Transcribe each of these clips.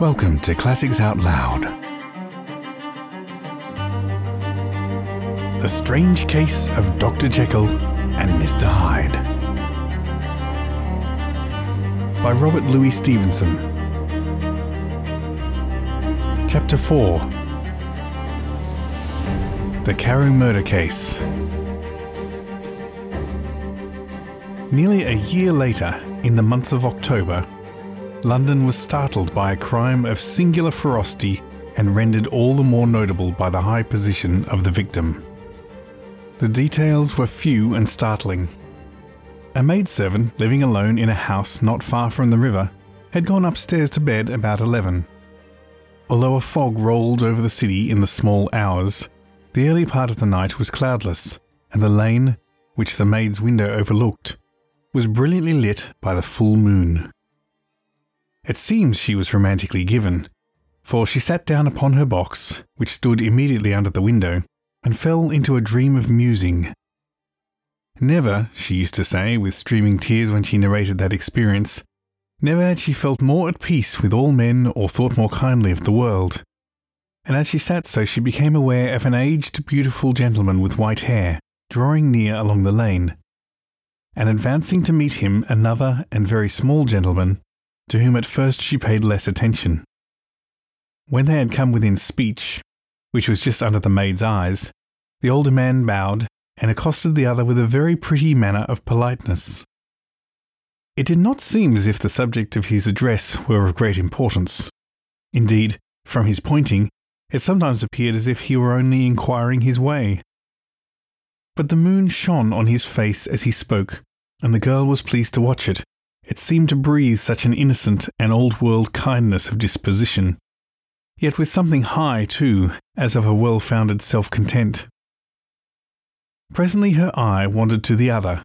Welcome to Classics Out Loud. The Strange Case of Dr. Jekyll and Mr. Hyde. By Robert Louis Stevenson. Chapter 4 The Carew Murder Case. Nearly a year later, in the month of October, London was startled by a crime of singular ferocity and rendered all the more notable by the high position of the victim. The details were few and startling. A maidservant living alone in a house not far from the river had gone upstairs to bed about 11. Although a fog rolled over the city in the small hours, the early part of the night was cloudless, and the lane, which the maid's window overlooked, was brilliantly lit by the full moon. It seems she was romantically given, for she sat down upon her box, which stood immediately under the window, and fell into a dream of musing. Never, she used to say, with streaming tears when she narrated that experience, never had she felt more at peace with all men or thought more kindly of the world. And as she sat so, she became aware of an aged, beautiful gentleman with white hair drawing near along the lane, and advancing to meet him another and very small gentleman to whom at first she paid less attention. When they had come within speech, which was just under the maid's eyes, the older man bowed and accosted the other with a very pretty manner of politeness. It did not seem as if the subject of his address were of great importance. Indeed, from his pointing, it sometimes appeared as if he were only inquiring his way. But the moon shone on his face as he spoke, and the girl was pleased to watch it, it seemed to breathe such an innocent and old world kindness of disposition, yet with something high, too, as of a well founded self content. Presently her eye wandered to the other,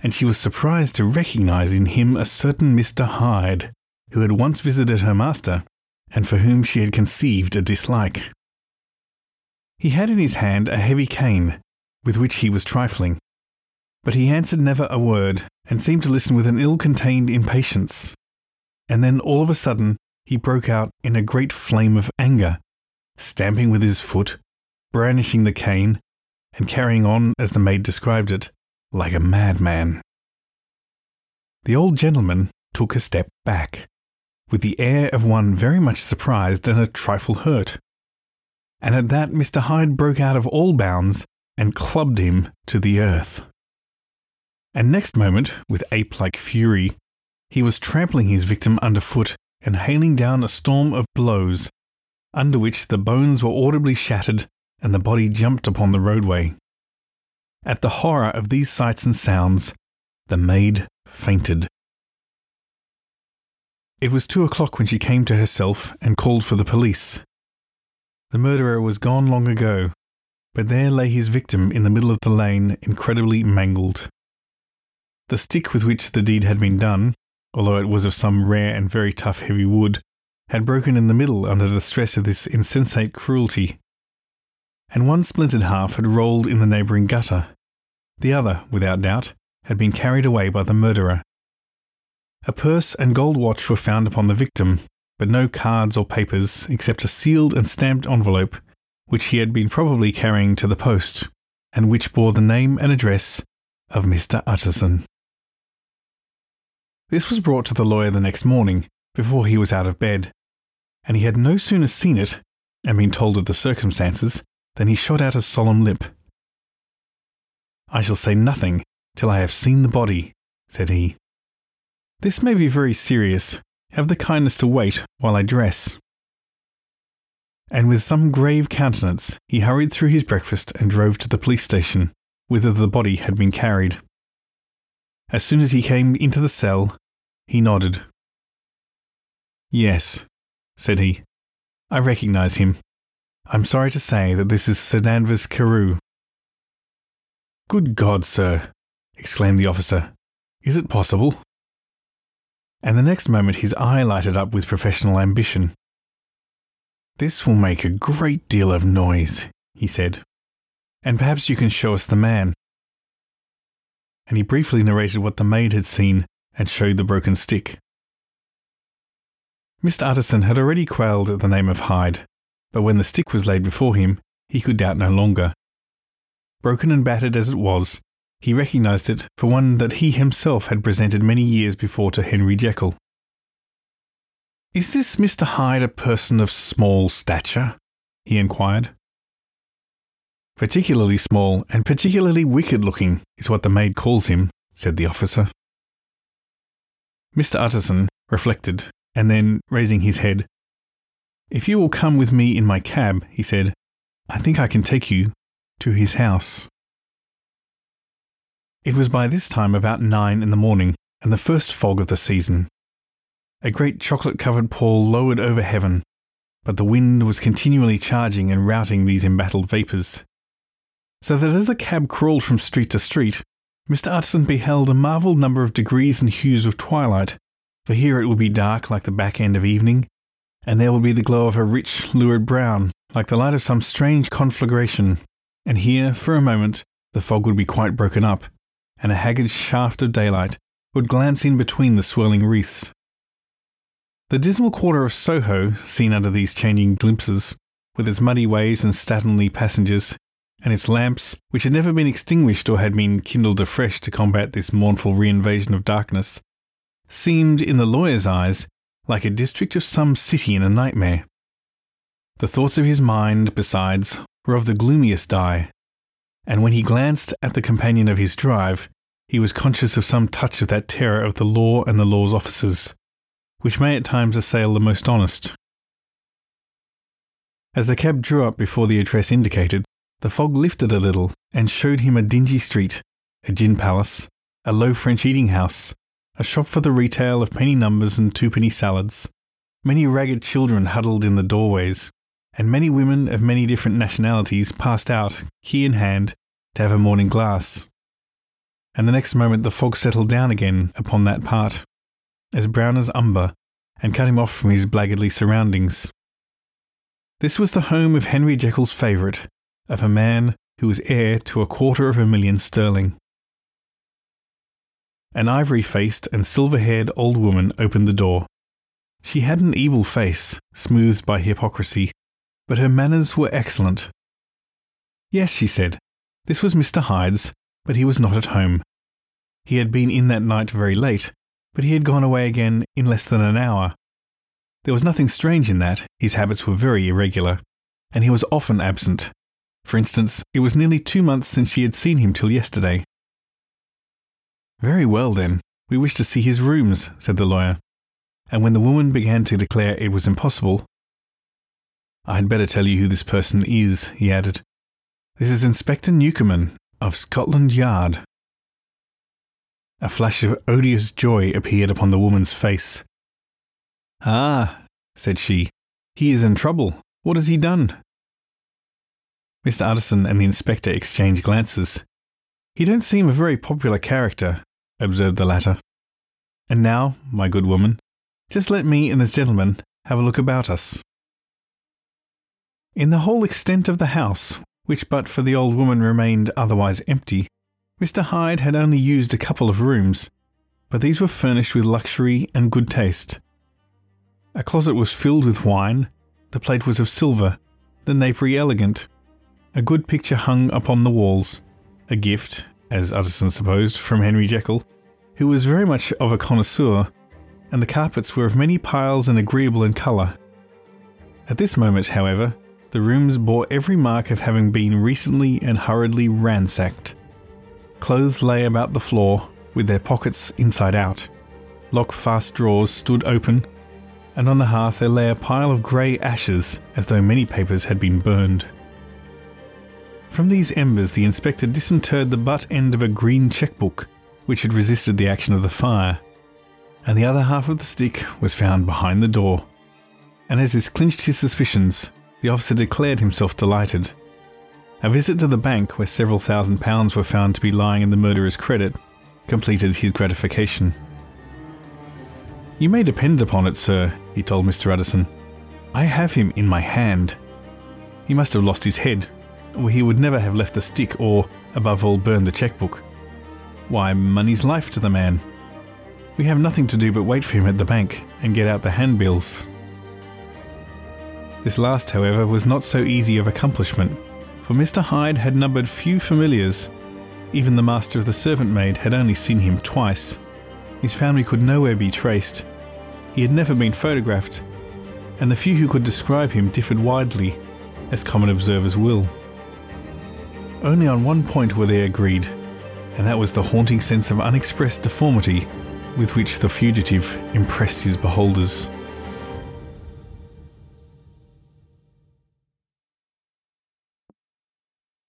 and she was surprised to recognize in him a certain Mr. Hyde, who had once visited her master, and for whom she had conceived a dislike. He had in his hand a heavy cane, with which he was trifling, but he answered never a word, and seemed to listen with an ill contained impatience. And then all of a sudden he broke out in a great flame of anger, stamping with his foot, brandishing the cane, and carrying on, as the maid described it, like a madman. The old gentleman took a step back, with the air of one very much surprised and a trifle hurt. And at that Mr. Hyde broke out of all bounds and clubbed him to the earth and next moment, with ape like fury, he was trampling his victim underfoot and hailing down a storm of blows, under which the bones were audibly shattered and the body jumped upon the roadway. At the horror of these sights and sounds, the maid fainted. It was two o'clock when she came to herself and called for the police. The murderer was gone long ago, but there lay his victim in the middle of the lane, incredibly mangled. The stick with which the deed had been done, although it was of some rare and very tough heavy wood, had broken in the middle under the stress of this insensate cruelty, and one splintered half had rolled in the neighbouring gutter. The other, without doubt, had been carried away by the murderer. A purse and gold watch were found upon the victim, but no cards or papers except a sealed and stamped envelope, which he had been probably carrying to the post, and which bore the name and address of Mr. Utterson. This was brought to the lawyer the next morning, before he was out of bed, and he had no sooner seen it and been told of the circumstances than he shot out a solemn lip. I shall say nothing till I have seen the body, said he. This may be very serious. Have the kindness to wait while I dress. And with some grave countenance, he hurried through his breakfast and drove to the police station, whither the body had been carried. As soon as he came into the cell, he nodded. Yes, said he. I recognize him. I'm sorry to say that this is Sir Danvers Carew. Good God, sir, exclaimed the officer. Is it possible? And the next moment his eye lighted up with professional ambition. This will make a great deal of noise, he said. And perhaps you can show us the man and he briefly narrated what the maid had seen and showed the broken stick. Mr. Utterson had already quailed at the name of Hyde, but when the stick was laid before him, he could doubt no longer. Broken and battered as it was, he recognised it for one that he himself had presented many years before to Henry Jekyll. Is this Mr. Hyde a person of small stature? he inquired. Particularly small and particularly wicked looking is what the maid calls him, said the officer. Mr. Utterson reflected, and then, raising his head, If you will come with me in my cab, he said, I think I can take you to his house. It was by this time about nine in the morning, and the first fog of the season. A great chocolate covered pall lowered over heaven, but the wind was continually charging and routing these embattled vapours. So that as the cab crawled from street to street, Mr. Utterson beheld a marvelled number of degrees and hues of twilight, for here it would be dark like the back end of evening, and there would be the glow of a rich, lurid brown, like the light of some strange conflagration, and here, for a moment, the fog would be quite broken up, and a haggard shaft of daylight would glance in between the swirling wreaths. The dismal quarter of Soho, seen under these changing glimpses, with its muddy ways and slatternly passengers, and its lamps, which had never been extinguished or had been kindled afresh to combat this mournful reinvasion of darkness, seemed, in the lawyer's eyes, like a district of some city in a nightmare. The thoughts of his mind, besides, were of the gloomiest dye, and when he glanced at the companion of his drive, he was conscious of some touch of that terror of the law and the law's officers, which may at times assail the most honest. As the cab drew up before the address indicated, the fog lifted a little and showed him a dingy street, a gin palace, a low French eating house, a shop for the retail of penny numbers and twopenny salads, many ragged children huddled in the doorways, and many women of many different nationalities passed out, key in hand, to have a morning glass. And the next moment the fog settled down again upon that part, as brown as umber, and cut him off from his blackguardly surroundings. This was the home of Henry Jekyll's favourite, of a man who was heir to a quarter of a million sterling. An ivory faced and silver haired old woman opened the door. She had an evil face, smoothed by hypocrisy, but her manners were excellent. Yes, she said, this was Mr. Hyde's, but he was not at home. He had been in that night very late, but he had gone away again in less than an hour. There was nothing strange in that, his habits were very irregular, and he was often absent. For instance, it was nearly two months since she had seen him till yesterday. Very well, then, we wish to see his rooms, said the lawyer. And when the woman began to declare it was impossible, I had better tell you who this person is, he added. This is Inspector Newcomen of Scotland Yard. A flash of odious joy appeared upon the woman's face. Ah, said she, he is in trouble. What has he done? Mr. Utterson and the inspector exchanged glances. He don't seem a very popular character, observed the latter. And now, my good woman, just let me and this gentleman have a look about us. In the whole extent of the house, which but for the old woman remained otherwise empty, Mr. Hyde had only used a couple of rooms, but these were furnished with luxury and good taste. A closet was filled with wine, the plate was of silver, the napery elegant. A good picture hung upon the walls, a gift, as Utterson supposed, from Henry Jekyll, who was very much of a connoisseur, and the carpets were of many piles and agreeable in colour. At this moment, however, the rooms bore every mark of having been recently and hurriedly ransacked. Clothes lay about the floor, with their pockets inside out. Lock fast drawers stood open, and on the hearth there lay a pile of grey ashes, as though many papers had been burned. From these embers, the inspector disinterred the butt end of a green checkbook, which had resisted the action of the fire, and the other half of the stick was found behind the door. And as this clinched his suspicions, the officer declared himself delighted. A visit to the bank, where several thousand pounds were found to be lying in the murderer's credit, completed his gratification. You may depend upon it, sir, he told Mr. Utterson. I have him in my hand. He must have lost his head, he would never have left the stick or, above all, burned the checkbook. Why, money's life to the man. We have nothing to do but wait for him at the bank and get out the handbills. This last, however, was not so easy of accomplishment, for Mr. Hyde had numbered few familiars. Even the master of the servant maid had only seen him twice. His family could nowhere be traced. He had never been photographed, and the few who could describe him differed widely, as common observers will. Only on one point were they agreed, and that was the haunting sense of unexpressed deformity with which the fugitive impressed his beholders.